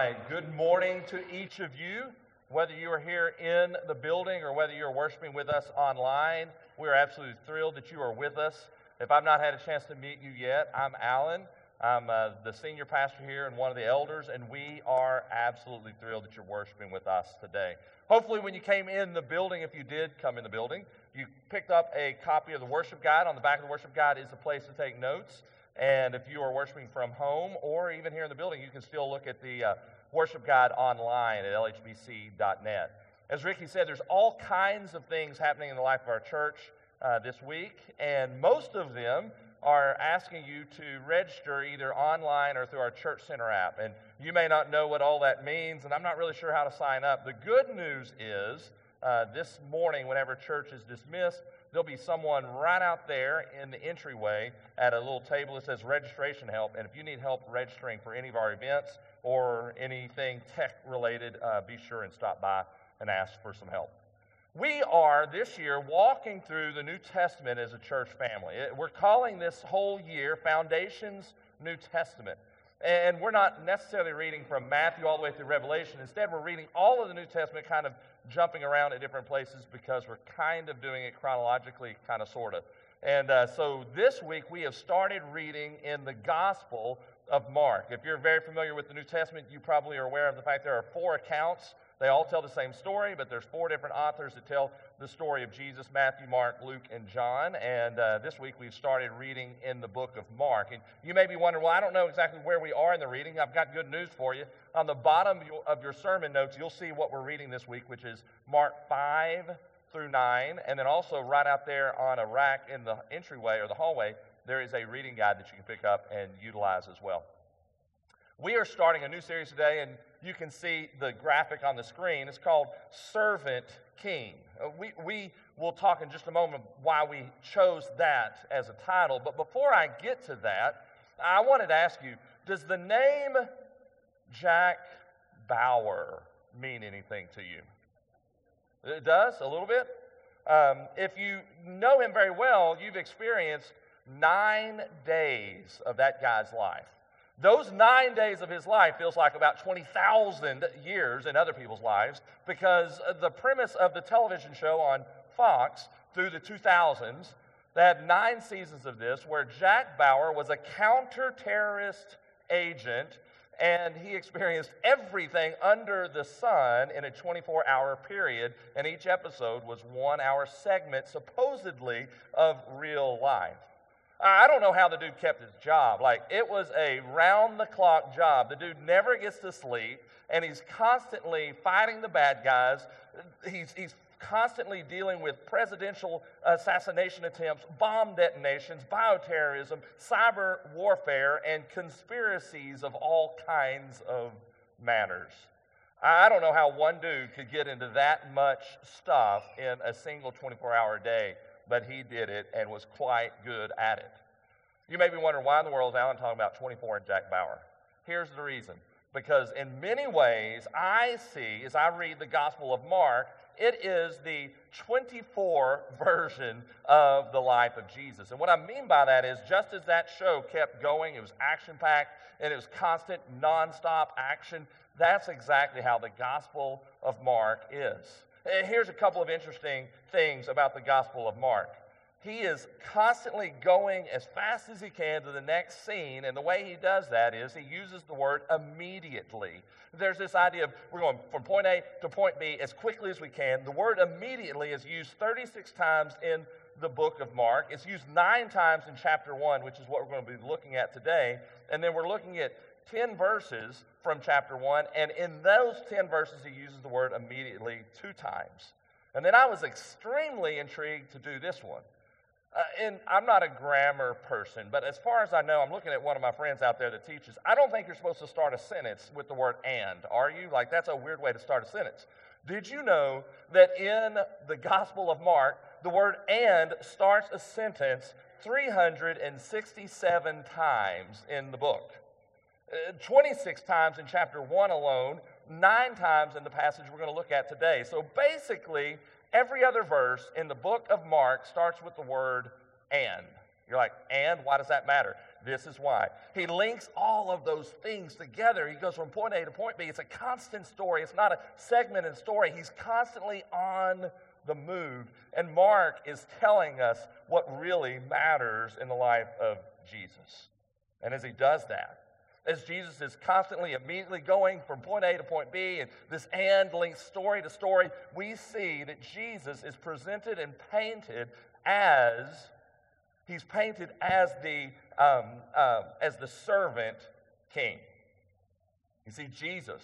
right. Good morning to each of you. Whether you are here in the building or whether you're worshiping with us online, we are absolutely thrilled that you are with us. If I've not had a chance to meet you yet, I'm Alan. I'm uh, the senior pastor here and one of the elders, and we are absolutely thrilled that you're worshiping with us today. Hopefully, when you came in the building, if you did come in the building, you picked up a copy of the worship guide. On the back of the worship guide is a place to take notes. And if you are worshiping from home or even here in the building, you can still look at the uh, worship guide online at lhbc.net. As Ricky said, there's all kinds of things happening in the life of our church uh, this week, and most of them are asking you to register either online or through our Church Center app. And you may not know what all that means, and I'm not really sure how to sign up. The good news is uh, this morning, whenever church is dismissed, there'll be someone right out there in the entryway at a little table that says registration help. And if you need help registering for any of our events or anything tech related, uh, be sure and stop by and ask for some help. We are this year walking through the New Testament as a church family. We're calling this whole year Foundations New Testament. And we're not necessarily reading from Matthew all the way through Revelation. Instead, we're reading all of the New Testament, kind of jumping around at different places because we're kind of doing it chronologically, kind of, sort of. And uh, so this week we have started reading in the Gospel of Mark. If you're very familiar with the New Testament, you probably are aware of the fact there are four accounts they all tell the same story, but there's four different authors that tell the story of Jesus Matthew, Mark, Luke, and John. And uh, this week we've started reading in the book of Mark. And you may be wondering, well, I don't know exactly where we are in the reading. I've got good news for you. On the bottom of your sermon notes, you'll see what we're reading this week, which is Mark 5 through 9. And then also, right out there on a rack in the entryway or the hallway, there is a reading guide that you can pick up and utilize as well. We are starting a new series today, and you can see the graphic on the screen. It's called Servant King. Uh, we, we will talk in just a moment why we chose that as a title. But before I get to that, I wanted to ask you does the name Jack Bauer mean anything to you? It does, a little bit. Um, if you know him very well, you've experienced nine days of that guy's life. Those nine days of his life feels like about 20,000 years in other people's lives because the premise of the television show on Fox through the 2000s, they had nine seasons of this where Jack Bauer was a counter-terrorist agent and he experienced everything under the sun in a 24 hour period, and each episode was one hour segment, supposedly, of real life. I don't know how the dude kept his job. Like, it was a round the clock job. The dude never gets to sleep, and he's constantly fighting the bad guys. He's, he's constantly dealing with presidential assassination attempts, bomb detonations, bioterrorism, cyber warfare, and conspiracies of all kinds of manners. I don't know how one dude could get into that much stuff in a single 24 hour day but he did it and was quite good at it. You may be wondering why in the world is Alan talking about 24 and Jack Bauer? Here's the reason. Because in many ways, I see, as I read the Gospel of Mark, it is the 24 version of the life of Jesus. And what I mean by that is just as that show kept going, it was action packed and it was constant, nonstop action, that's exactly how the Gospel of Mark is. Here's a couple of interesting things about the Gospel of Mark. He is constantly going as fast as he can to the next scene, and the way he does that is he uses the word immediately. There's this idea of we're going from point A to point B as quickly as we can. The word immediately is used 36 times in the book of Mark. It's used nine times in chapter 1, which is what we're going to be looking at today. And then we're looking at 10 verses from chapter 1, and in those 10 verses, he uses the word immediately two times. And then I was extremely intrigued to do this one. Uh, and I'm not a grammar person, but as far as I know, I'm looking at one of my friends out there that teaches. I don't think you're supposed to start a sentence with the word and, are you? Like, that's a weird way to start a sentence. Did you know that in the Gospel of Mark, the word and starts a sentence 367 times in the book? Uh, 26 times in chapter 1 alone, nine times in the passage we're going to look at today. So basically, every other verse in the book of Mark starts with the word and. You're like, and? Why does that matter? This is why. He links all of those things together. He goes from point A to point B. It's a constant story, it's not a segmented story. He's constantly on the move. And Mark is telling us what really matters in the life of Jesus. And as he does that, as Jesus is constantly, immediately going from point A to point B, and this and links story to story, we see that Jesus is presented and painted as he's painted as the um, uh, as the servant king. You see, Jesus,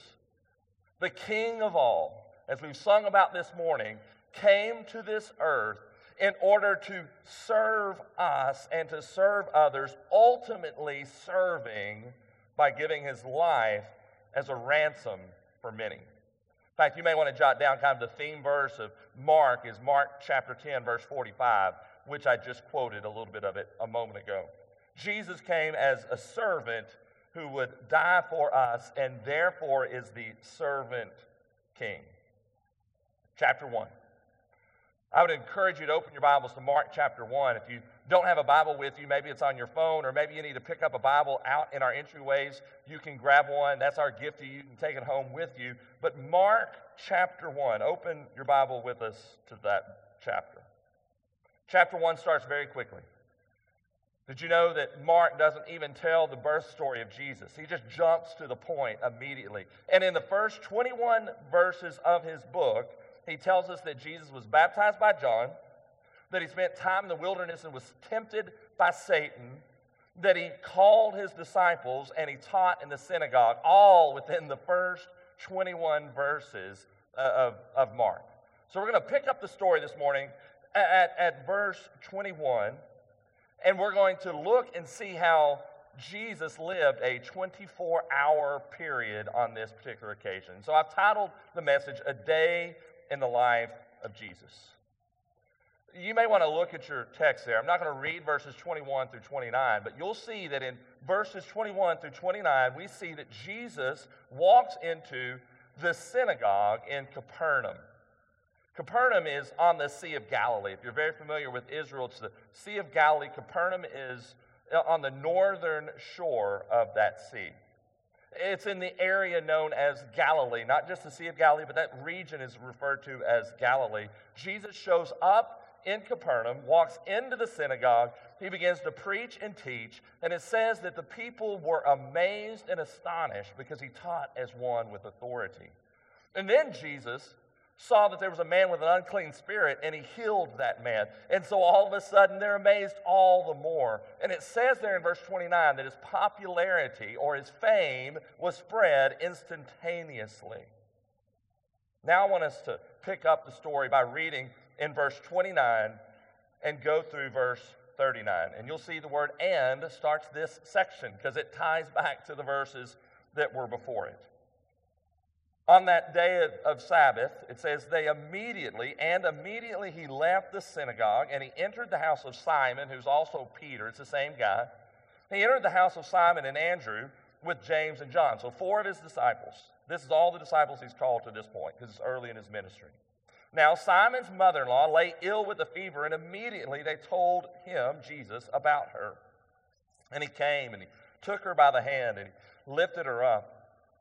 the King of all, as we've sung about this morning, came to this earth in order to serve us and to serve others, ultimately serving by giving his life as a ransom for many. In fact, you may want to jot down kind of the theme verse of Mark is Mark chapter 10, verse 45, which I just quoted a little bit of it a moment ago. Jesus came as a servant who would die for us and therefore is the servant king. Chapter 1. I would encourage you to open your Bibles to Mark chapter 1. If you don't have a Bible with you, maybe it's on your phone, or maybe you need to pick up a Bible out in our entryways, you can grab one. That's our gift to you. You can take it home with you. But Mark chapter 1, open your Bible with us to that chapter. Chapter 1 starts very quickly. Did you know that Mark doesn't even tell the birth story of Jesus? He just jumps to the point immediately. And in the first 21 verses of his book, he tells us that Jesus was baptized by John, that he spent time in the wilderness and was tempted by Satan, that he called his disciples and he taught in the synagogue, all within the first 21 verses uh, of, of Mark. So we're going to pick up the story this morning at, at verse 21, and we're going to look and see how Jesus lived a 24 hour period on this particular occasion. So I've titled the message, A Day in the life of Jesus. You may want to look at your text there. I'm not going to read verses 21 through 29, but you'll see that in verses 21 through 29, we see that Jesus walks into the synagogue in Capernaum. Capernaum is on the Sea of Galilee. If you're very familiar with Israel, it's the Sea of Galilee. Capernaum is uh, on the northern shore of that sea. It's in the area known as Galilee, not just the Sea of Galilee, but that region is referred to as Galilee. Jesus shows up in Capernaum, walks into the synagogue, he begins to preach and teach, and it says that the people were amazed and astonished because he taught as one with authority. And then Jesus saw that there was a man with an unclean spirit and he healed that man. And so all of a sudden they're amazed all the more. And it says there in verse 29 that his popularity or his fame was spread instantaneously. Now I want us to pick up the story by reading in verse 29 and go through verse 39. And you'll see the word and starts this section because it ties back to the verses that were before it. On that day of, Sabbath, it says, they immediately, and immediately he left the synagogue and he entered the house of Simon, who's also Peter. It's the same guy. He entered the house of Simon and Andrew with James and John. So, four of his disciples. This is all the disciples he's called to this point because it's early in his ministry. Now, Simon's mother in law lay ill with a fever, and immediately they told him, Jesus, about her. And he came and he took her by the hand and he lifted her up.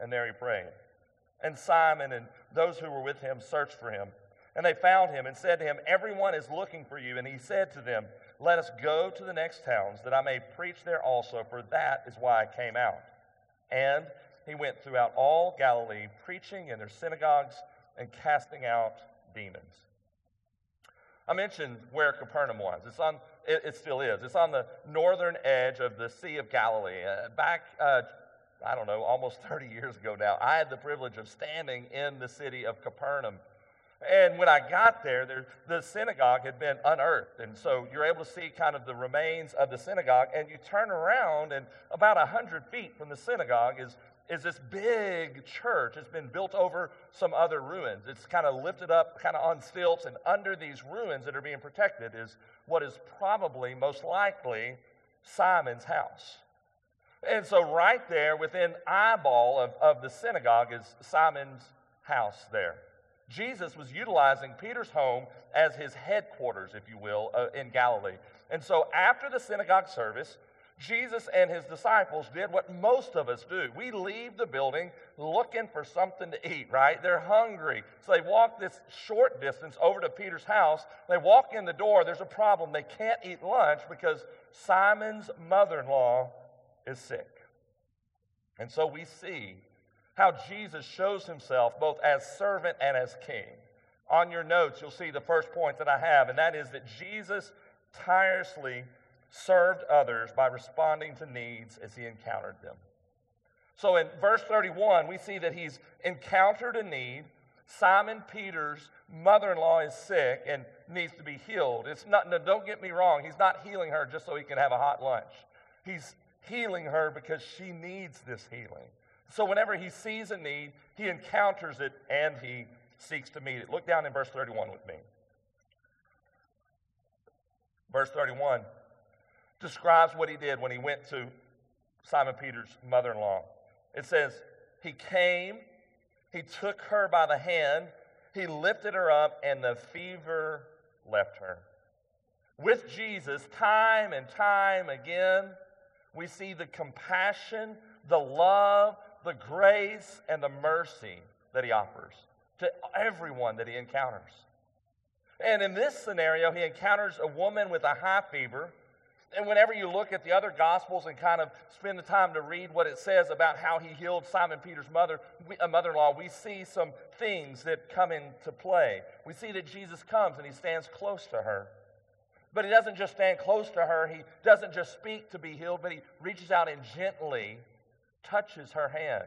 and there he prayed. And Simon and those who were with him searched for him. And they found him and said to him, Everyone is looking for you. And he said to them, Let us go to the next towns, that I may preach there also, for that is why I came out. And he went throughout all Galilee, preaching in their synagogues and casting out demons. I mentioned where Capernaum was. It's on, it, it still is. It's on the northern edge of the Sea of Galilee. Uh, back uh, I don't know, almost 30 years ago now, I had the privilege of standing in the city of Capernaum. And when I got there, there, the synagogue had been unearthed. And so you're able to see kind of the remains of the synagogue. And you turn around, and about 100 feet from the synagogue is, is this big church. It's been built over some other ruins. It's kind of lifted up, kind of on stilts. And under these ruins that are being protected is what is probably, most likely, Simon's house. And so, right there within eyeball of, of the synagogue is Simon's house there. Jesus was utilizing Peter's home as his headquarters, if you will, uh, in Galilee. And so after the synagogue service, Jesus and his disciples did what most of us do. We leave the building looking for something to eat, right? They're hungry. So they walk this short distance over to Peter's house. They walk in the door. There's a problem. They can't eat lunch because Simon's mother in law is sick. And so we see how Jesus shows himself both as servant and as king. On your notes, you'll see the first point that I have, and that is that Jesus tirelessly served others by responding to needs as he encountered them. So in verse 31, we see that he's encountered a need. Simon Peter's mother in law is sick and needs to be healed. It's not, no, don't get me wrong, he's not healing her just so he can have a hot lunch. He's healing her because she needs this healing. So whenever he sees a need, he encounters it and he seeks to meet it. Look down in verse 31 with me. Verse 31 describes what he did when he went to Simon Peter's mother in law. It says, He came, he took her by the hand, he lifted her up, and the fever left her. With Jesus, time and time again, we see the compassion, the love, the grace and the mercy that he offers to everyone that he encounters. And in this scenario, he encounters a woman with a high fever. And whenever you look at the other gospels and kind of spend the time to read what it says about how he healed Simon Peter's mother, a mother-in-law, we see some things that come into play. We see that Jesus comes and he stands close to her. But he doesn't just stand close to her, he doesn't just speak to be healed, but he reaches out and gently touches her hand.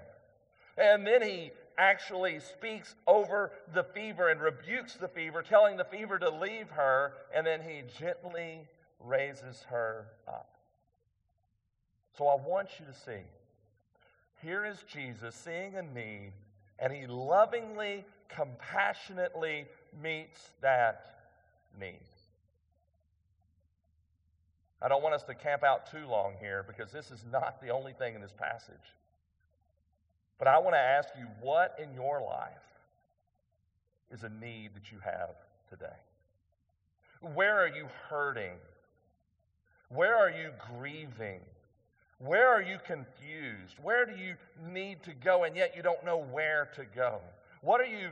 And then he actually speaks over the fever and rebukes the fever, telling the fever to leave her, and then he gently raises her up. So I want you to see here is Jesus seeing a need, and he lovingly, compassionately meets that need. I don't want us to camp out too long here because this is not the only thing in this passage. But I want to ask you what in your life is a need that you have today? Where are you hurting? Where are you grieving? Where are you confused? Where do you need to go and yet you don't know where to go? What are you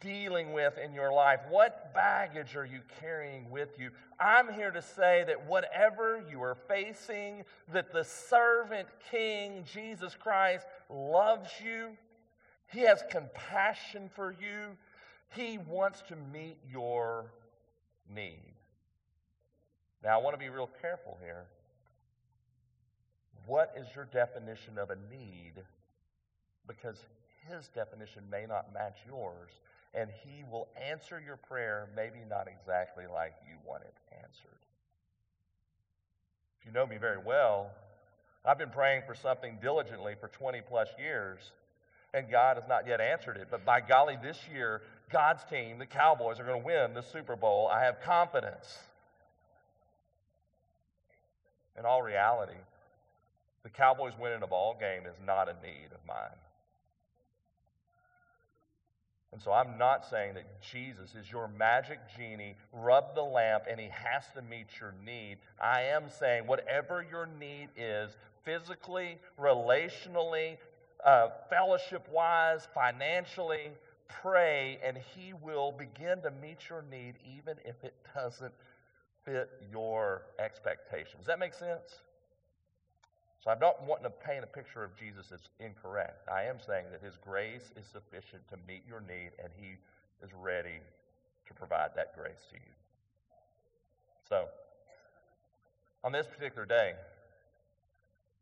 dealing with in your life? What baggage are you carrying with you? I'm here to say that whatever you are facing, that the servant king, Jesus Christ, loves you. He has compassion for you. He wants to meet your need. Now, I want to be real careful here. What is your definition of a need? Because his definition may not match yours and He will answer your prayer, maybe not exactly like you want it answered. If you know me very well, I've been praying for something diligently for 20 plus years, and God has not yet answered it. But by golly, this year, God's team, the Cowboys, are going to win the Super Bowl. I have confidence. In all reality, the Cowboys winning a ball game is not a need of mine. And so I'm not saying that Jesus is your magic genie, rub the lamp, and he has to meet your need. I am saying whatever your need is, physically, relationally, uh, fellowship wise, financially, pray, and he will begin to meet your need even if it doesn't fit your expectations. Does that make sense? So I'm not wanting to paint a picture of Jesus that's incorrect. I am saying that his grace is sufficient to meet your need, and he is ready to provide that grace to you. So, on this particular day,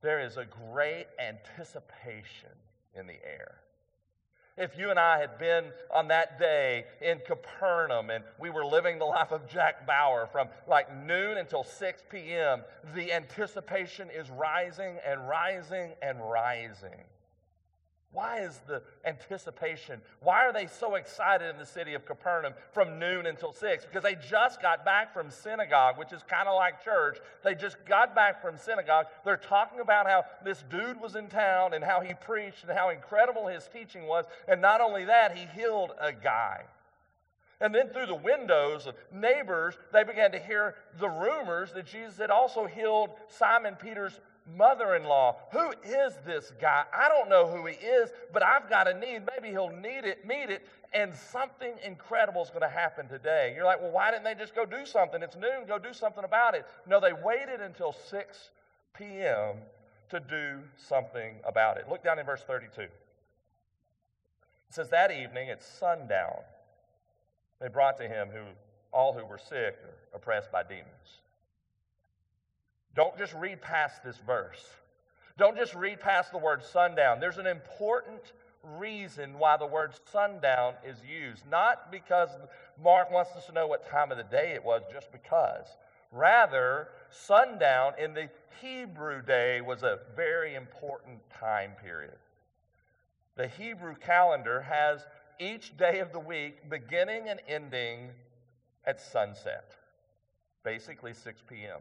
there is a great anticipation in the air. If you and I had been on that day in Capernaum and we were living the life of Jack Bauer from like noon until 6 p.m., the anticipation is rising and rising and rising. Why is the anticipation? Why are they so excited in the city of Capernaum from noon until 6? Because they just got back from synagogue, which is kind of like church. They just got back from synagogue. They're talking about how this dude was in town and how he preached and how incredible his teaching was. And not only that, he healed a guy. And then through the windows of neighbors, they began to hear the rumors that Jesus had also healed Simon Peter's mother in law. Who is this guy? I don't know who he is, but I've got a need. Maybe he'll need it, meet it, and something incredible is going to happen today. You're like, well, why didn't they just go do something? It's noon, go do something about it. No, they waited until 6 p.m. to do something about it. Look down in verse 32. It says, That evening at sundown, they brought to him who, all who were sick or oppressed by demons. Don't just read past this verse. Don't just read past the word sundown. There's an important reason why the word sundown is used. Not because Mark wants us to know what time of the day it was, just because. Rather, sundown in the Hebrew day was a very important time period. The Hebrew calendar has each day of the week beginning and ending at sunset, basically 6 p.m.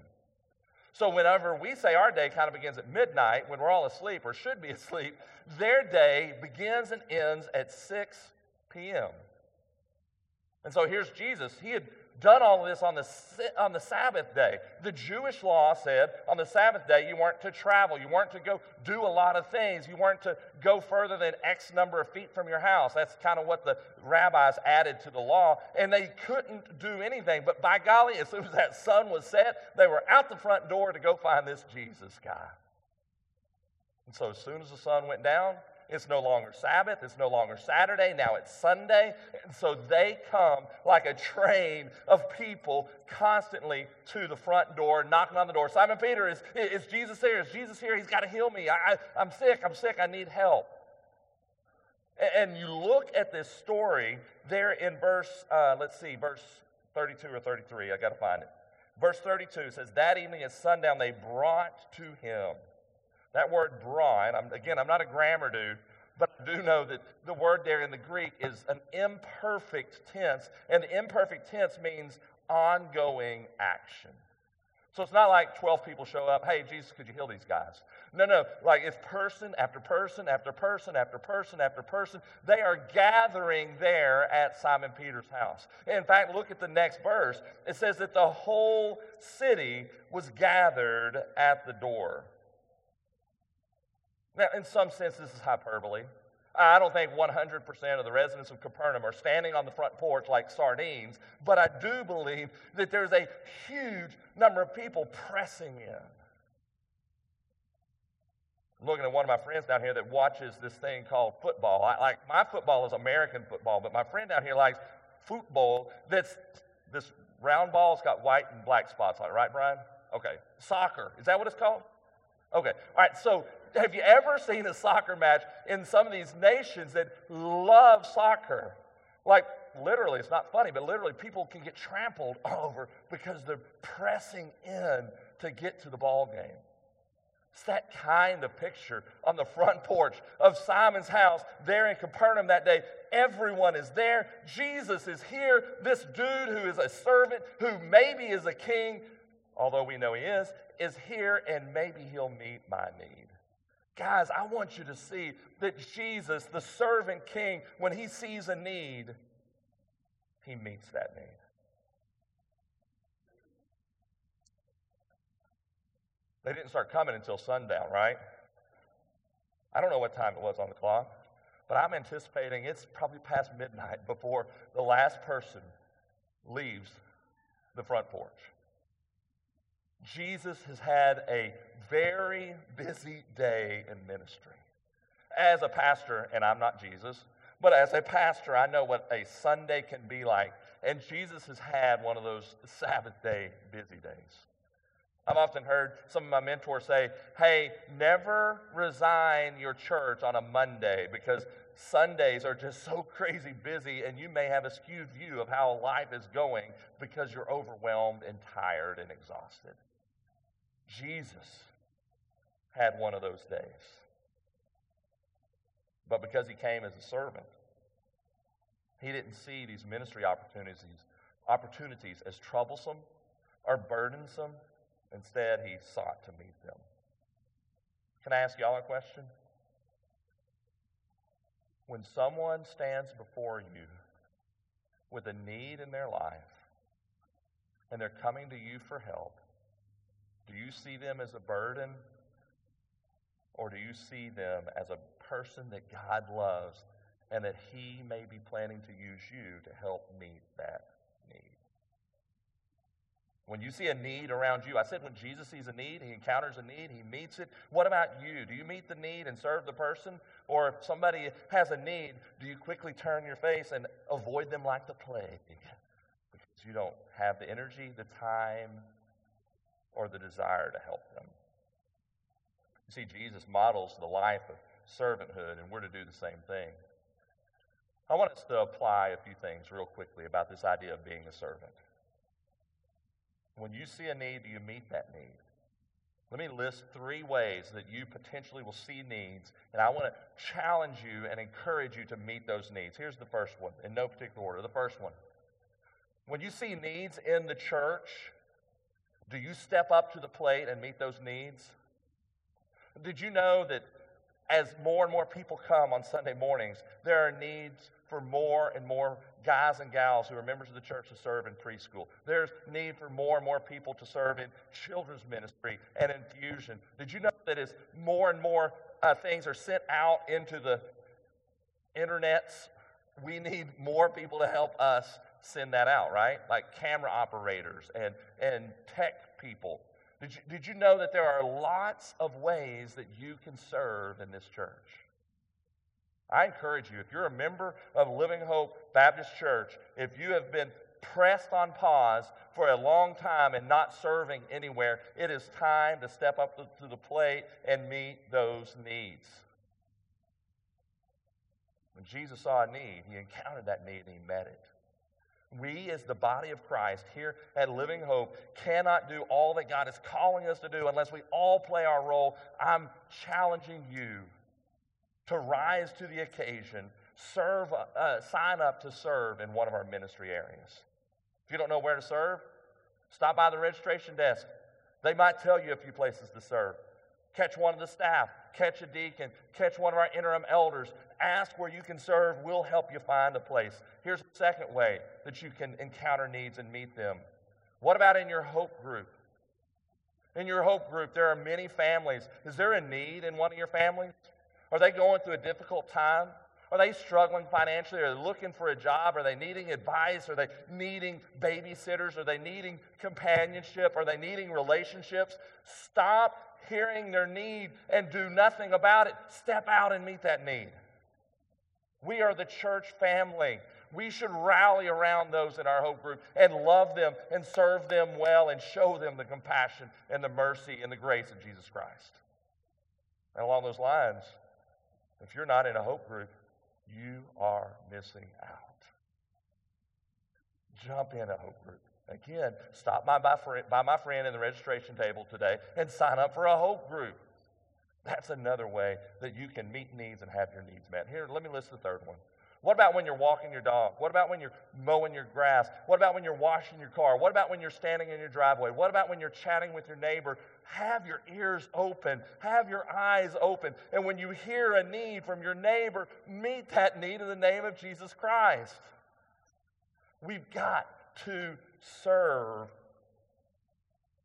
So, whenever we say our day kind of begins at midnight, when we're all asleep or should be asleep, their day begins and ends at 6 p.m. And so here's Jesus. He had done all of this on the, on the Sabbath day. The Jewish law said on the Sabbath day you weren't to travel, you weren't to go do a lot of things, you weren't to go further than X number of feet from your house. That's kind of what the rabbis added to the law. And they couldn't do anything. But by golly, as soon as that sun was set, they were out the front door to go find this Jesus guy. And so as soon as the sun went down, it's no longer Sabbath. It's no longer Saturday. Now it's Sunday. And so they come like a train of people constantly to the front door, knocking on the door. Simon Peter, is, is Jesus here? Is Jesus here? He's got to heal me. I, I'm sick. I'm sick. I need help. And you look at this story there in verse, uh, let's see, verse 32 or 33. I got to find it. Verse 32 says, That evening at sundown, they brought to him that word brought, I'm, again, I'm not a grammar dude, but I do know that the word there in the Greek is an imperfect tense, and the imperfect tense means ongoing action. So it's not like 12 people show up, hey, Jesus, could you heal these guys? No, no. Like it's person after person after person after person after person. They are gathering there at Simon Peter's house. In fact, look at the next verse. It says that the whole city was gathered at the door. Now, in some sense, this is hyperbole. I don't think 100% of the residents of Capernaum are standing on the front porch like sardines, but I do believe that there's a huge number of people pressing in. I'm looking at one of my friends down here that watches this thing called football. I, like my football is American football, but my friend down here likes football. That's this round ball's got white and black spots on it, right, Brian? Okay. Soccer. Is that what it's called? Okay. All right. So have you ever seen a soccer match in some of these nations that love soccer? Like, literally, it's not funny, but literally, people can get trampled over because they're pressing in to get to the ball game. It's that kind of picture on the front porch of Simon's house there in Capernaum that day. Everyone is there. Jesus is here. This dude who is a servant, who maybe is a king, although we know he is, is here and maybe he'll meet my need. Guys, I want you to see that Jesus, the servant king, when he sees a need, he meets that need. They didn't start coming until sundown, right? I don't know what time it was on the clock, but I'm anticipating it's probably past midnight before the last person leaves the front porch. Jesus has had a very busy day in ministry. As a pastor, and I'm not Jesus, but as a pastor, I know what a Sunday can be like. And Jesus has had one of those Sabbath day busy days. I've often heard some of my mentors say, hey, never resign your church on a Monday because Sundays are just so crazy busy and you may have a skewed view of how life is going because you're overwhelmed and tired and exhausted. Jesus had one of those days. But because he came as a servant, he didn't see these ministry opportunities, opportunities as troublesome or burdensome. Instead, he sought to meet them. Can I ask y'all a question? When someone stands before you with a need in their life and they're coming to you for help, do you see them as a burden or do you see them as a person that God loves and that He may be planning to use you to help meet that need? When you see a need around you, I said when Jesus sees a need, he encounters a need, he meets it. What about you? Do you meet the need and serve the person? Or if somebody has a need, do you quickly turn your face and avoid them like the plague? Because you don't have the energy, the time, or the desire to help them. You see, Jesus models the life of servanthood, and we're to do the same thing. I want us to apply a few things real quickly about this idea of being a servant. When you see a need, do you meet that need? Let me list three ways that you potentially will see needs, and I want to challenge you and encourage you to meet those needs. Here's the first one, in no particular order. The first one. When you see needs in the church, do you step up to the plate and meet those needs? Did you know that as more and more people come on Sunday mornings, there are needs for more and more guys and gals who are members of the church to serve in preschool. There's need for more and more people to serve in children's ministry and infusion. Did you know that as more and more uh, things are sent out into the internets, we need more people to help us send that out, right? Like camera operators and, and tech people. Did you, did you know that there are lots of ways that you can serve in this church? I encourage you, if you're a member of Living Hope Baptist Church, if you have been pressed on pause for a long time and not serving anywhere, it is time to step up to the plate and meet those needs. When Jesus saw a need, he encountered that need and he met it. We, as the body of Christ here at Living Hope, cannot do all that God is calling us to do unless we all play our role. I'm challenging you to rise to the occasion, serve, uh, sign up to serve in one of our ministry areas. If you don't know where to serve, stop by the registration desk. They might tell you a few places to serve. Catch one of the staff, catch a deacon, catch one of our interim elders. Ask where you can serve. We'll help you find a place. Here's a second way that you can encounter needs and meet them. What about in your hope group? In your hope group, there are many families. Is there a need in one of your families? Are they going through a difficult time? Are they struggling financially? Are they looking for a job? Are they needing advice? Are they needing babysitters? Are they needing companionship? Are they needing relationships? Stop hearing their need and do nothing about it. Step out and meet that need. We are the church family. We should rally around those in our hope group and love them and serve them well and show them the compassion and the mercy and the grace of Jesus Christ. And along those lines, if you're not in a hope group, you are missing out. Jump in a hope group. Again, stop by my, friend, by my friend in the registration table today and sign up for a hope group. That's another way that you can meet needs and have your needs met. Here, let me list the third one. What about when you're walking your dog? What about when you're mowing your grass? What about when you're washing your car? What about when you're standing in your driveway? What about when you're chatting with your neighbor? Have your ears open, have your eyes open. And when you hear a need from your neighbor, meet that need in the name of Jesus Christ. We've got to serve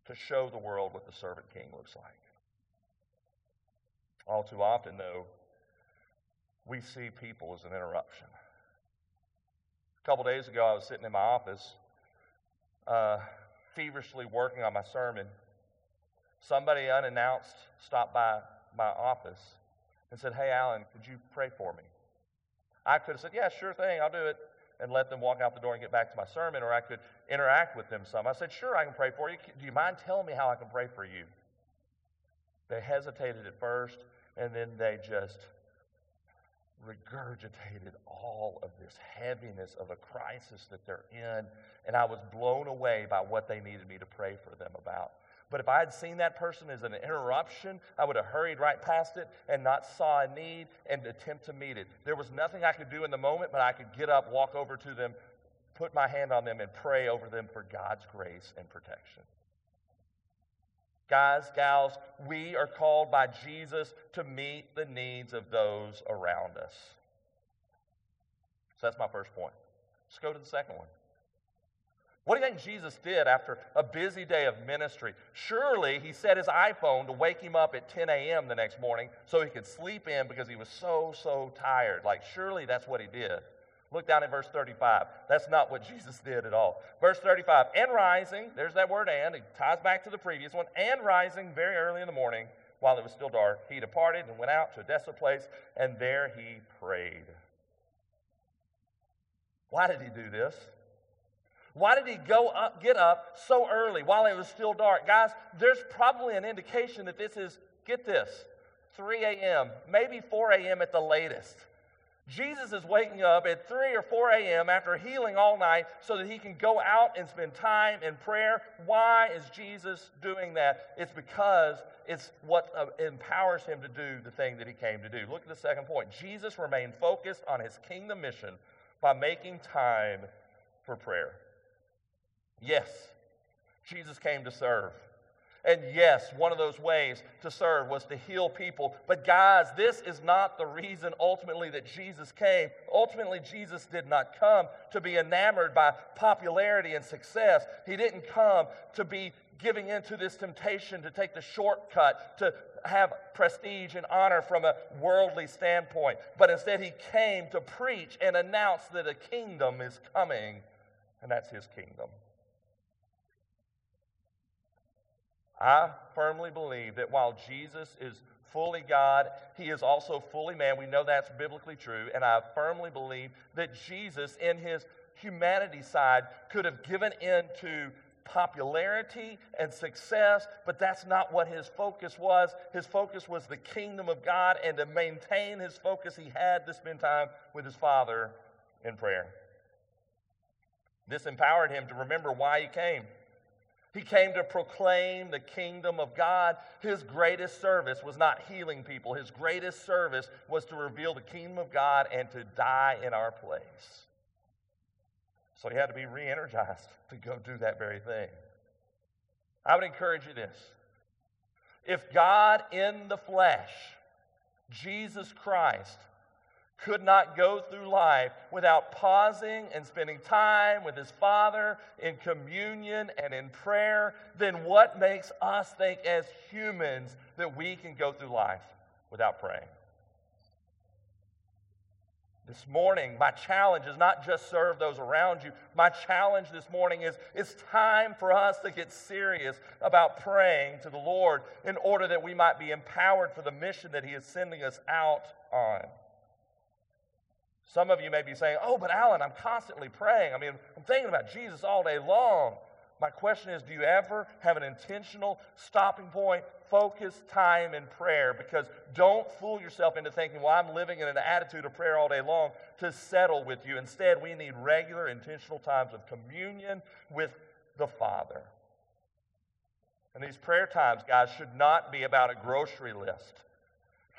to show the world what the servant king looks like. All too often, though, we see people as an interruption. A couple days ago, I was sitting in my office, uh, feverishly working on my sermon. Somebody unannounced stopped by my office and said, Hey, Alan, could you pray for me? I could have said, Yeah, sure thing, I'll do it. and let them walk out the door and get back to my sermon, or I could interact with them some. I said, Sure, I can pray for you. Do you mind telling me how I can pray for you? They hesitated at first, and then they just regurgitated all of this heaviness of a crisis that they're in. And I was blown away by what they needed me to pray for them about. But if I had seen that person as an interruption, I would have hurried right past it and not saw a need and attempt to meet it. There was nothing I could do in the moment, but I could get up, walk over to them, put my hand on them, and pray over them for God's grace and protection. Guys, gals, we are called by Jesus to meet the needs of those around us. So that's my first point. Let's go to the second one. What do you think Jesus did after a busy day of ministry? Surely he set his iPhone to wake him up at 10 a.m. the next morning so he could sleep in because he was so, so tired. Like, surely that's what he did. Look down at verse 35. That's not what Jesus did at all. Verse 35 And rising, there's that word and, it ties back to the previous one, and rising very early in the morning while it was still dark, he departed and went out to a desolate place, and there he prayed. Why did he do this? Why did he go up, get up so early while it was still dark? Guys, there's probably an indication that this is, get this, 3 a.m., maybe 4 a.m. at the latest. Jesus is waking up at 3 or 4 a.m. after healing all night so that he can go out and spend time in prayer. Why is Jesus doing that? It's because it's what uh, empowers him to do the thing that he came to do. Look at the second point. Jesus remained focused on his kingdom mission by making time for prayer. Yes, Jesus came to serve. And yes, one of those ways to serve was to heal people. But guys, this is not the reason ultimately that Jesus came. Ultimately, Jesus did not come to be enamored by popularity and success. He didn't come to be giving into this temptation to take the shortcut, to have prestige and honor from a worldly standpoint. But instead, he came to preach and announce that a kingdom is coming, and that's his kingdom. I firmly believe that while Jesus is fully God, he is also fully man. We know that's biblically true. And I firmly believe that Jesus, in his humanity side, could have given in to popularity and success, but that's not what his focus was. His focus was the kingdom of God, and to maintain his focus, he had to spend time with his Father in prayer. This empowered him to remember why he came. He came to proclaim the kingdom of God. His greatest service was not healing people, his greatest service was to reveal the kingdom of God and to die in our place. So he had to be re energized to go do that very thing. I would encourage you this if God in the flesh, Jesus Christ, could not go through life without pausing and spending time with his Father in communion and in prayer, then what makes us think as humans that we can go through life without praying? This morning, my challenge is not just serve those around you. My challenge this morning is it's time for us to get serious about praying to the Lord in order that we might be empowered for the mission that He is sending us out on. Some of you may be saying, Oh, but Alan, I'm constantly praying. I mean, I'm thinking about Jesus all day long. My question is do you ever have an intentional stopping point, focus time in prayer? Because don't fool yourself into thinking, well, I'm living in an attitude of prayer all day long to settle with you. Instead, we need regular, intentional times of communion with the Father. And these prayer times, guys, should not be about a grocery list.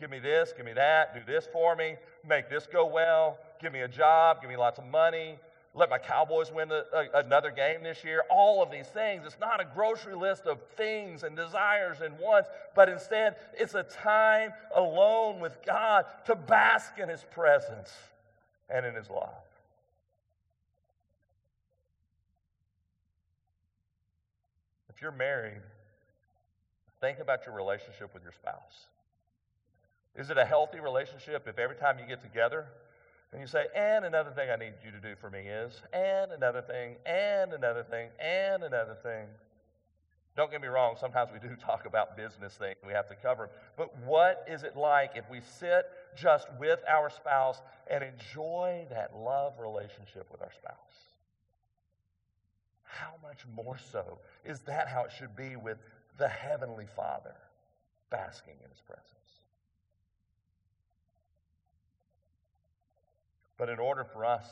Give me this, give me that, do this for me, make this go well, give me a job, give me lots of money, let my Cowboys win another game this year. All of these things. It's not a grocery list of things and desires and wants, but instead, it's a time alone with God to bask in His presence and in His love. If you're married, think about your relationship with your spouse. Is it a healthy relationship if every time you get together, and you say, and another thing I need you to do for me is, and another thing, and another thing, and another thing. Don't get me wrong, sometimes we do talk about business things, we have to cover them. But what is it like if we sit just with our spouse and enjoy that love relationship with our spouse? How much more so is that how it should be with the Heavenly Father basking in His presence? But in order for us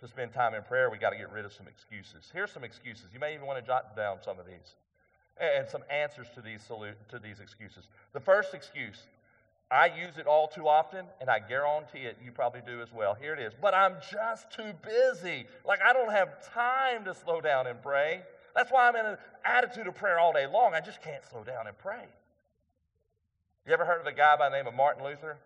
to spend time in prayer, we got to get rid of some excuses. Here's some excuses. You may even want to jot down some of these and some answers to these, to these excuses. The first excuse, I use it all too often, and I guarantee it, you probably do as well. Here it is. But I'm just too busy. Like, I don't have time to slow down and pray. That's why I'm in an attitude of prayer all day long. I just can't slow down and pray. You ever heard of a guy by the name of Martin Luther?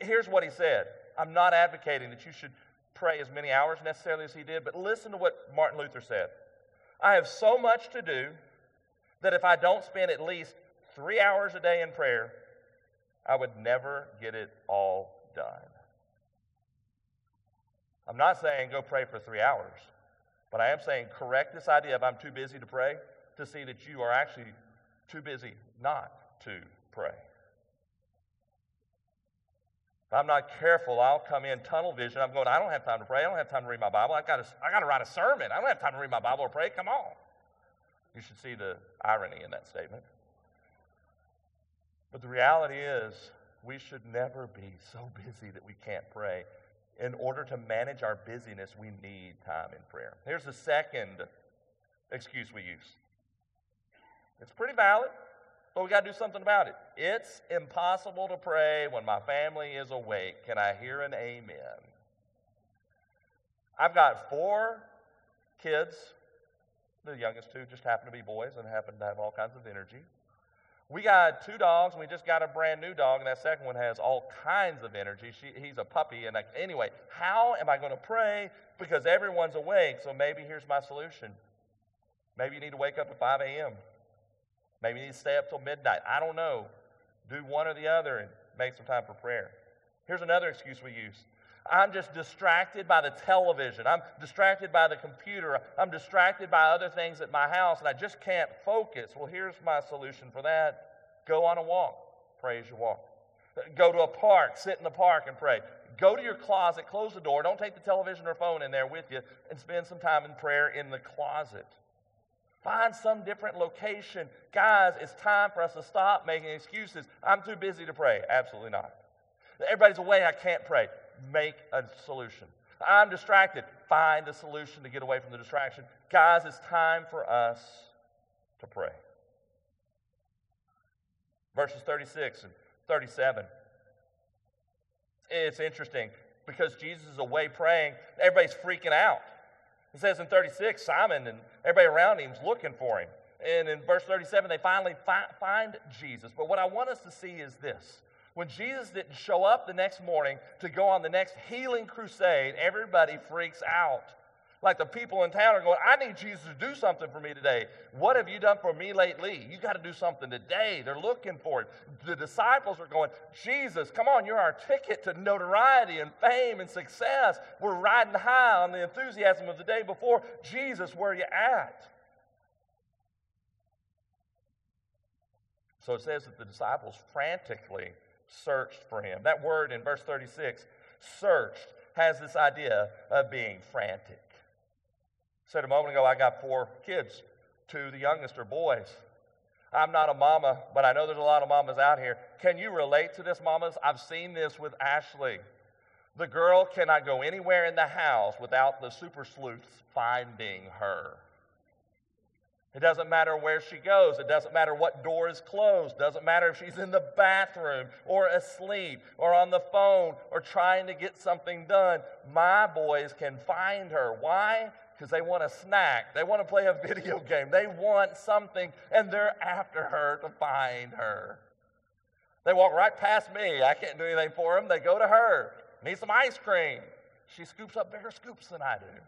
Here's what he said I'm not advocating that you should pray as many hours necessarily as he did, but listen to what Martin Luther said. I have so much to do that if I don't spend at least three hours a day in prayer, I would never get it all done. I'm not saying go pray for three hours, but I am saying correct this idea of I'm too busy to pray to see that you are actually too busy not to pray. If I'm not careful, I'll come in tunnel vision. I'm going, I don't have time to pray. I don't have time to read my Bible. I've got to, I got to write a sermon. I don't have time to read my Bible or pray. Come on. You should see the irony in that statement. But the reality is, we should never be so busy that we can't pray. In order to manage our busyness, we need time in prayer. Here's the second excuse we use it's pretty valid, but we got to do something about it. It's impossible to pray when my family is awake. Can I hear an amen? I've got four kids the youngest two just happen to be boys and happen to have all kinds of energy. We got two dogs, and we just got a brand new dog, and that second one has all kinds of energy. She, he's a puppy. And I, anyway, how am I going to pray? Because everyone's awake, so maybe here's my solution. Maybe you need to wake up at 5 a.m. Maybe you need to stay up till midnight. I don't know. Do one or the other and make some time for prayer. Here's another excuse we use I'm just distracted by the television. I'm distracted by the computer. I'm distracted by other things at my house, and I just can't focus. Well, here's my solution for that go on a walk, pray as you walk. Go to a park, sit in the park and pray. Go to your closet, close the door, don't take the television or phone in there with you, and spend some time in prayer in the closet. Find some different location. Guys, it's time for us to stop making excuses. I'm too busy to pray. Absolutely not. Everybody's away, I can't pray make a solution. I'm distracted. Find a solution to get away from the distraction. Guys, it's time for us to pray. Verses 36 and 37. It's interesting because Jesus is away praying, everybody's freaking out. It says in 36, Simon and everybody around him is looking for him. And in verse 37, they finally fi- find Jesus. But what I want us to see is this when Jesus didn't show up the next morning to go on the next healing crusade, everybody freaks out. Like the people in town are going, I need Jesus to do something for me today. What have you done for me lately? You got to do something today. They're looking for it. The disciples are going, Jesus, come on, you're our ticket to notoriety and fame and success. We're riding high on the enthusiasm of the day before. Jesus, where are you at? So it says that the disciples frantically searched for him. That word in verse 36, searched, has this idea of being frantic. Said a moment ago, I got four kids. Two, the youngest, are boys. I'm not a mama, but I know there's a lot of mamas out here. Can you relate to this, mamas? I've seen this with Ashley. The girl cannot go anywhere in the house without the super sleuths finding her. It doesn't matter where she goes. It doesn't matter what door is closed. It doesn't matter if she's in the bathroom or asleep or on the phone or trying to get something done. My boys can find her. Why? Because they want a snack. They want to play a video game. They want something, and they're after her to find her. They walk right past me. I can't do anything for them. They go to her. Need some ice cream. She scoops up bigger scoops than I do.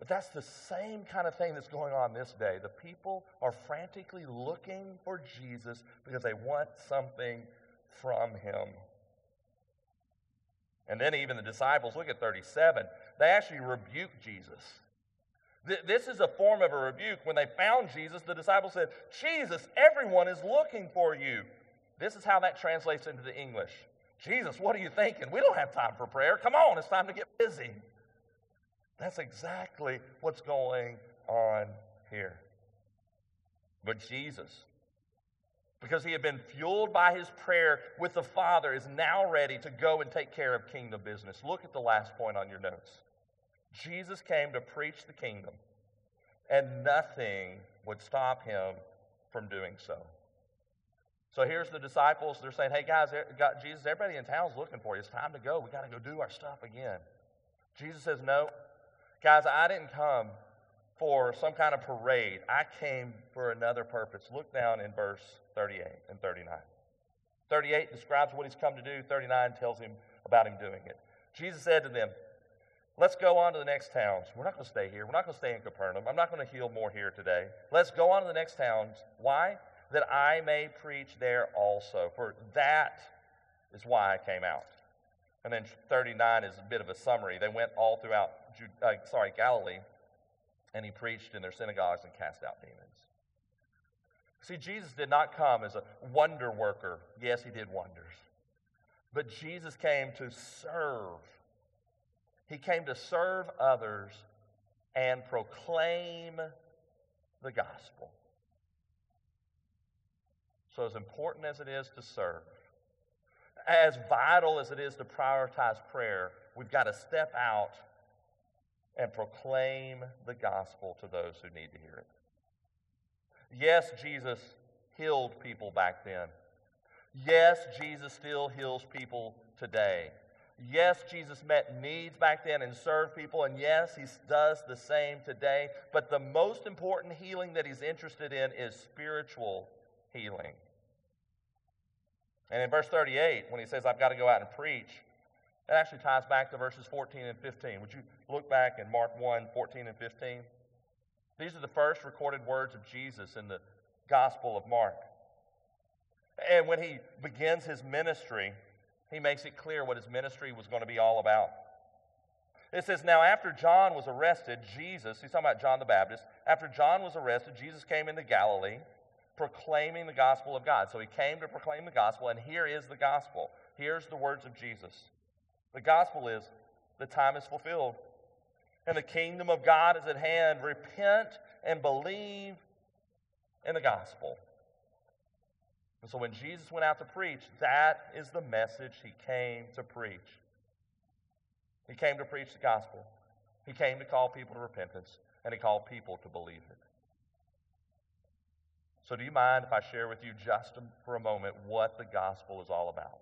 But that's the same kind of thing that's going on this day. The people are frantically looking for Jesus because they want something from him. And then even the disciples, look at 37, they actually rebuke Jesus. This is a form of a rebuke. When they found Jesus, the disciples said, Jesus, everyone is looking for you. This is how that translates into the English. Jesus, what are you thinking? We don't have time for prayer. Come on, it's time to get busy. That's exactly what's going on here. But Jesus, because he had been fueled by his prayer with the Father, is now ready to go and take care of kingdom business. Look at the last point on your notes. Jesus came to preach the kingdom, and nothing would stop him from doing so. So here's the disciples. They're saying, Hey, guys, Jesus, everybody in town's looking for you. It's time to go. we got to go do our stuff again. Jesus says, No. Guys, I didn't come for some kind of parade. I came for another purpose. Look down in verse 38 and 39. 38 describes what he's come to do, 39 tells him about him doing it. Jesus said to them, Let's go on to the next towns. We're not going to stay here. We're not going to stay in Capernaum. I'm not going to heal more here today. Let's go on to the next towns. Why? That I may preach there also. For that is why I came out. And then 39 is a bit of a summary. They went all throughout, uh, sorry, Galilee, and he preached in their synagogues and cast out demons. See, Jesus did not come as a wonder worker. Yes, he did wonders. But Jesus came to serve he came to serve others and proclaim the gospel. So, as important as it is to serve, as vital as it is to prioritize prayer, we've got to step out and proclaim the gospel to those who need to hear it. Yes, Jesus healed people back then. Yes, Jesus still heals people today. Yes, Jesus met needs back then and served people, and yes, he does the same today. But the most important healing that he's interested in is spiritual healing. And in verse 38, when he says, I've got to go out and preach, that actually ties back to verses 14 and 15. Would you look back in Mark 1 14 and 15? These are the first recorded words of Jesus in the Gospel of Mark. And when he begins his ministry, he makes it clear what his ministry was going to be all about. It says, Now after John was arrested, Jesus, he's talking about John the Baptist, after John was arrested, Jesus came into Galilee proclaiming the gospel of God. So he came to proclaim the gospel, and here is the gospel. Here's the words of Jesus. The gospel is the time is fulfilled, and the kingdom of God is at hand. Repent and believe in the gospel. And so when Jesus went out to preach, that is the message he came to preach. He came to preach the gospel. He came to call people to repentance, and he called people to believe it. So, do you mind if I share with you just for a moment what the gospel is all about?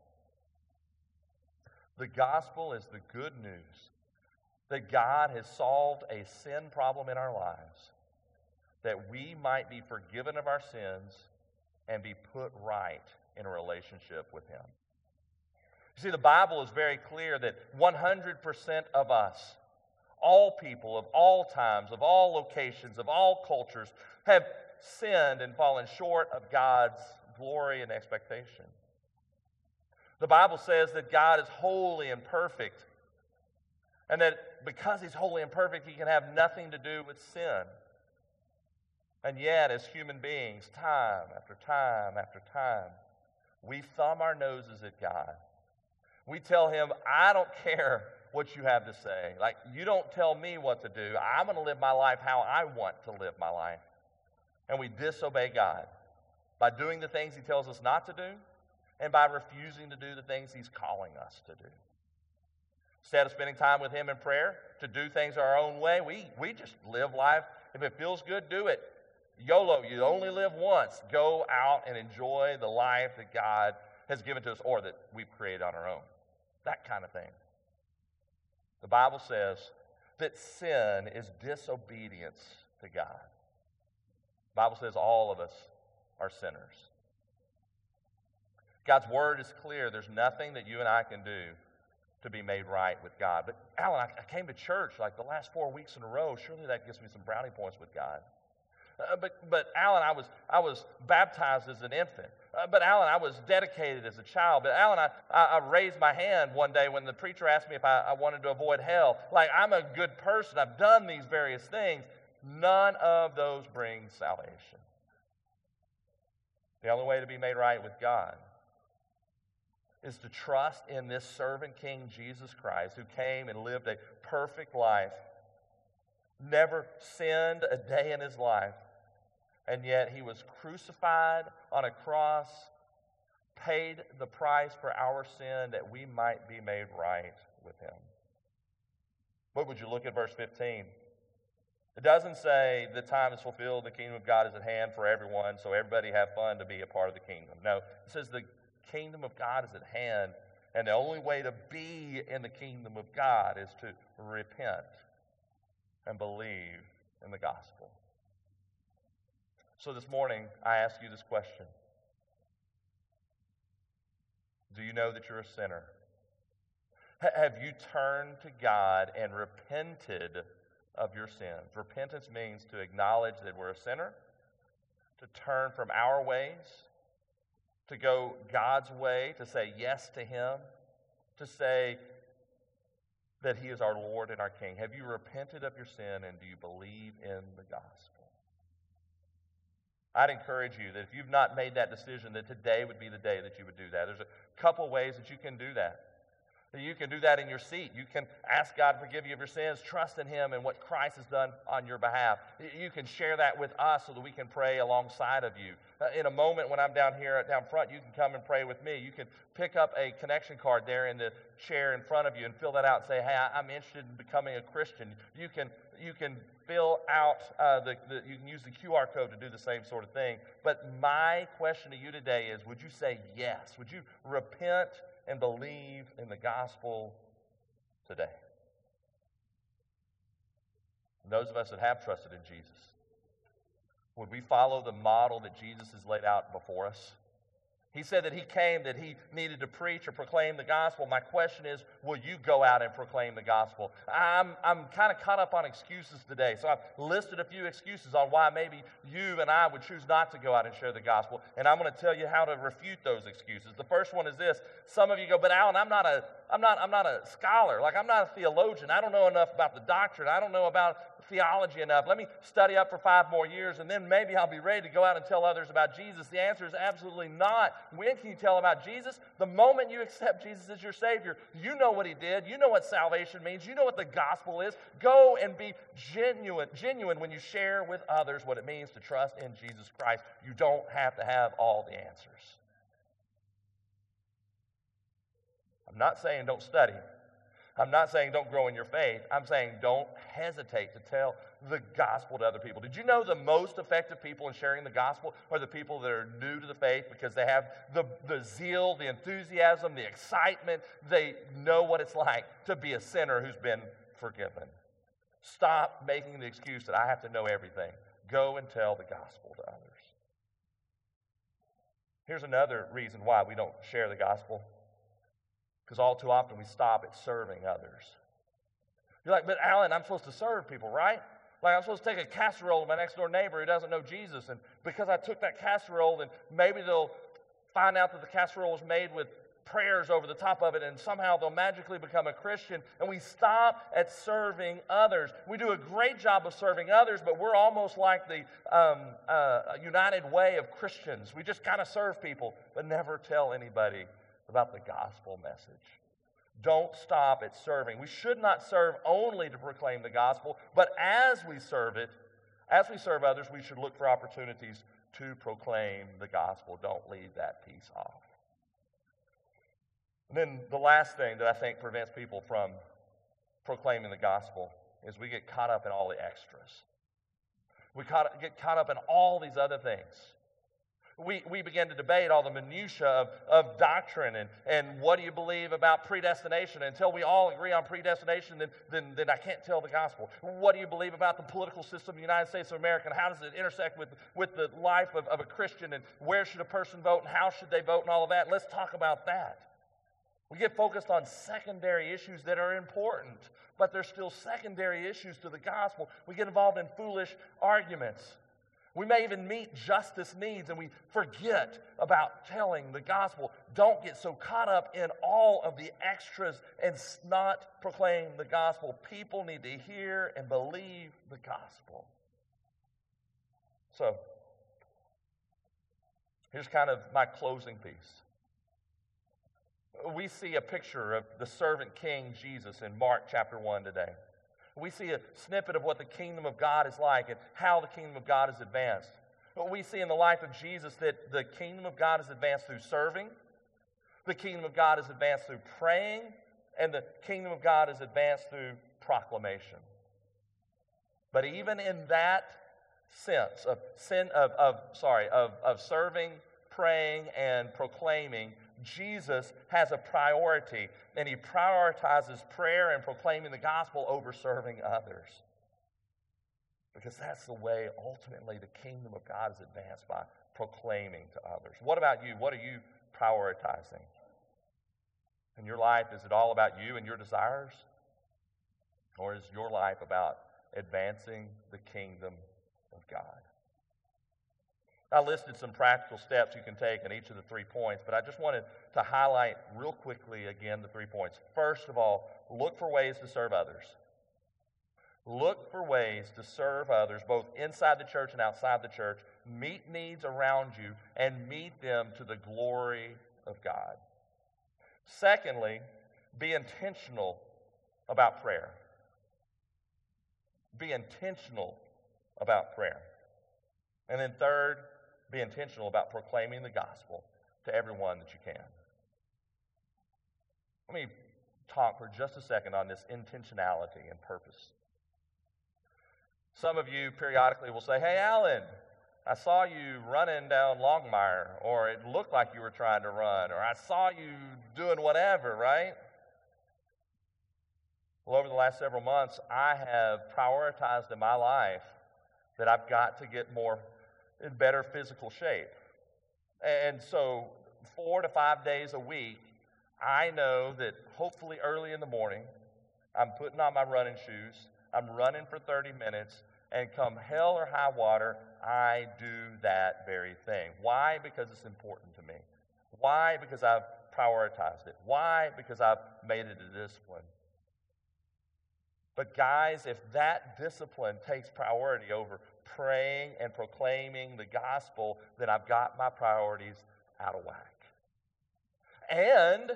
The gospel is the good news that God has solved a sin problem in our lives, that we might be forgiven of our sins and be put right in a relationship with Him. You see, the Bible is very clear that 100% of us, all people of all times, of all locations, of all cultures, have sinned and fallen short of God's glory and expectation. The Bible says that God is holy and perfect, and that because He's holy and perfect, He can have nothing to do with sin. And yet, as human beings, time after time after time, we thumb our noses at God. We tell Him, I don't care what you have to say. Like, you don't tell me what to do. I'm going to live my life how I want to live my life. And we disobey God by doing the things He tells us not to do and by refusing to do the things He's calling us to do. Instead of spending time with Him in prayer to do things our own way, we, we just live life. If it feels good, do it. YOLO, you only live once. Go out and enjoy the life that God has given to us or that we've created on our own. That kind of thing. The Bible says that sin is disobedience to God. The Bible says all of us are sinners. God's word is clear. There's nothing that you and I can do to be made right with God. But Alan, I, I came to church like the last four weeks in a row. Surely that gives me some brownie points with God. Uh, but, but Alan, I was, I was baptized as an infant. Uh, but Alan, I was dedicated as a child. But Alan, I, I, I raised my hand one day when the preacher asked me if I, I wanted to avoid hell. Like, I'm a good person. I've done these various things. none of those bring salvation. The only way to be made right with God is to trust in this servant king, Jesus Christ, who came and lived a perfect life, never sinned a day in his life, and yet he was crucified on a cross, paid the price for our sin that we might be made right with him. What would you look at verse 15? It doesn't say the time is fulfilled, the kingdom of God is at hand for everyone, so everybody have fun to be a part of the kingdom. No, it says the kingdom of God is at hand, and the only way to be in the kingdom of God is to repent and believe in the gospel. So this morning, I ask you this question Do you know that you're a sinner? Have you turned to God and repented of your sins? Repentance means to acknowledge that we're a sinner, to turn from our ways, to go God's way, to say yes to Him, to say that He is our Lord and our King. Have you repented of your sin and do you believe in the gospel? I'd encourage you that if you've not made that decision, that today would be the day that you would do that. There's a couple ways that you can do that. You can do that in your seat. You can ask God to forgive you of your sins, trust in Him and what Christ has done on your behalf. You can share that with us so that we can pray alongside of you. Uh, in a moment when I'm down here down front, you can come and pray with me. You can pick up a connection card there in the chair in front of you and fill that out and say, Hey, I'm interested in becoming a Christian. You can, you can fill out uh, the, the, you can use the QR code to do the same sort of thing. But my question to you today is would you say yes? Would you repent? And believe in the gospel today. And those of us that have trusted in Jesus, would we follow the model that Jesus has laid out before us? He said that he came, that he needed to preach or proclaim the gospel. My question is, will you go out and proclaim the gospel? I'm, I'm kind of caught up on excuses today. So I've listed a few excuses on why maybe you and I would choose not to go out and share the gospel. And I'm going to tell you how to refute those excuses. The first one is this. Some of you go, but Alan, I'm not a, I'm not, I'm not a scholar. Like, I'm not a theologian. I don't know enough about the doctrine. I don't know about theology enough. Let me study up for five more years and then maybe I'll be ready to go out and tell others about Jesus. The answer is absolutely not. When can you tell about Jesus? The moment you accept Jesus as your Savior, you know what He did. You know what salvation means. You know what the gospel is. Go and be genuine, genuine when you share with others what it means to trust in Jesus Christ. You don't have to have all the answers. I'm not saying don't study. I'm not saying don't grow in your faith. I'm saying don't hesitate to tell the gospel to other people. Did you know the most effective people in sharing the gospel are the people that are new to the faith because they have the, the zeal, the enthusiasm, the excitement? They know what it's like to be a sinner who's been forgiven. Stop making the excuse that I have to know everything. Go and tell the gospel to others. Here's another reason why we don't share the gospel because all too often we stop at serving others. You're like, but Alan, I'm supposed to serve people, right? Like I'm supposed to take a casserole to my next door neighbor who doesn't know Jesus, and because I took that casserole, then maybe they'll find out that the casserole was made with prayers over the top of it, and somehow they'll magically become a Christian. And we stop at serving others. We do a great job of serving others, but we're almost like the um, uh, United Way of Christians. We just kind of serve people, but never tell anybody about the gospel message. Don't stop at serving. We should not serve only to proclaim the gospel, but as we serve it, as we serve others, we should look for opportunities to proclaim the gospel. Don't leave that piece off. And then the last thing that I think prevents people from proclaiming the gospel is we get caught up in all the extras. We caught, get caught up in all these other things we, we begin to debate all the minutiae of, of doctrine and, and what do you believe about predestination. Until we all agree on predestination, then, then, then I can't tell the gospel. What do you believe about the political system of the United States of America and how does it intersect with, with the life of, of a Christian and where should a person vote and how should they vote and all of that? Let's talk about that. We get focused on secondary issues that are important, but they're still secondary issues to the gospel. We get involved in foolish arguments. We may even meet justice needs and we forget about telling the gospel. Don't get so caught up in all of the extras and not proclaim the gospel. People need to hear and believe the gospel. So, here's kind of my closing piece. We see a picture of the servant king Jesus in Mark chapter 1 today. We see a snippet of what the kingdom of God is like and how the kingdom of God is advanced. But we see in the life of Jesus that the kingdom of God is advanced through serving, the kingdom of God is advanced through praying, and the kingdom of God is advanced through proclamation. But even in that sense of sin of, of sorry of, of serving, praying, and proclaiming, Jesus has a priority, and he prioritizes prayer and proclaiming the gospel over serving others. Because that's the way ultimately the kingdom of God is advanced by proclaiming to others. What about you? What are you prioritizing? In your life, is it all about you and your desires? Or is your life about advancing the kingdom of God? I listed some practical steps you can take in each of the three points, but I just wanted to highlight real quickly again the three points. First of all, look for ways to serve others. Look for ways to serve others, both inside the church and outside the church. Meet needs around you and meet them to the glory of God. Secondly, be intentional about prayer. Be intentional about prayer. And then, third, be intentional about proclaiming the gospel to everyone that you can. Let me talk for just a second on this intentionality and purpose. Some of you periodically will say, Hey, Alan, I saw you running down Longmire, or it looked like you were trying to run, or I saw you doing whatever, right? Well, over the last several months, I have prioritized in my life that I've got to get more in better physical shape. And so, four to five days a week, I know that hopefully early in the morning, I'm putting on my running shoes, I'm running for 30 minutes, and come hell or high water, I do that very thing. Why? Because it's important to me. Why? Because I've prioritized it. Why? Because I've made it a discipline. But, guys, if that discipline takes priority over praying and proclaiming the gospel, then I've got my priorities out of whack. And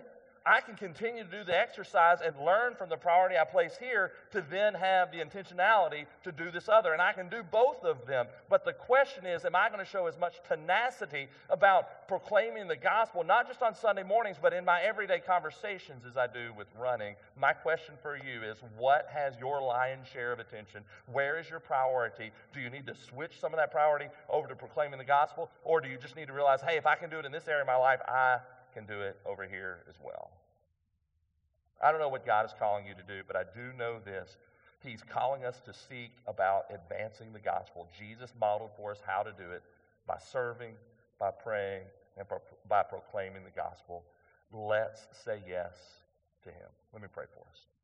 I can continue to do the exercise and learn from the priority I place here to then have the intentionality to do this other. And I can do both of them. But the question is, am I going to show as much tenacity about proclaiming the gospel, not just on Sunday mornings, but in my everyday conversations as I do with running? My question for you is, what has your lion's share of attention? Where is your priority? Do you need to switch some of that priority over to proclaiming the gospel? Or do you just need to realize, hey, if I can do it in this area of my life, I can do it over here as well. I don't know what God is calling you to do, but I do know this. He's calling us to seek about advancing the gospel. Jesus modeled for us how to do it by serving, by praying, and by proclaiming the gospel. Let's say yes to him. Let me pray for us.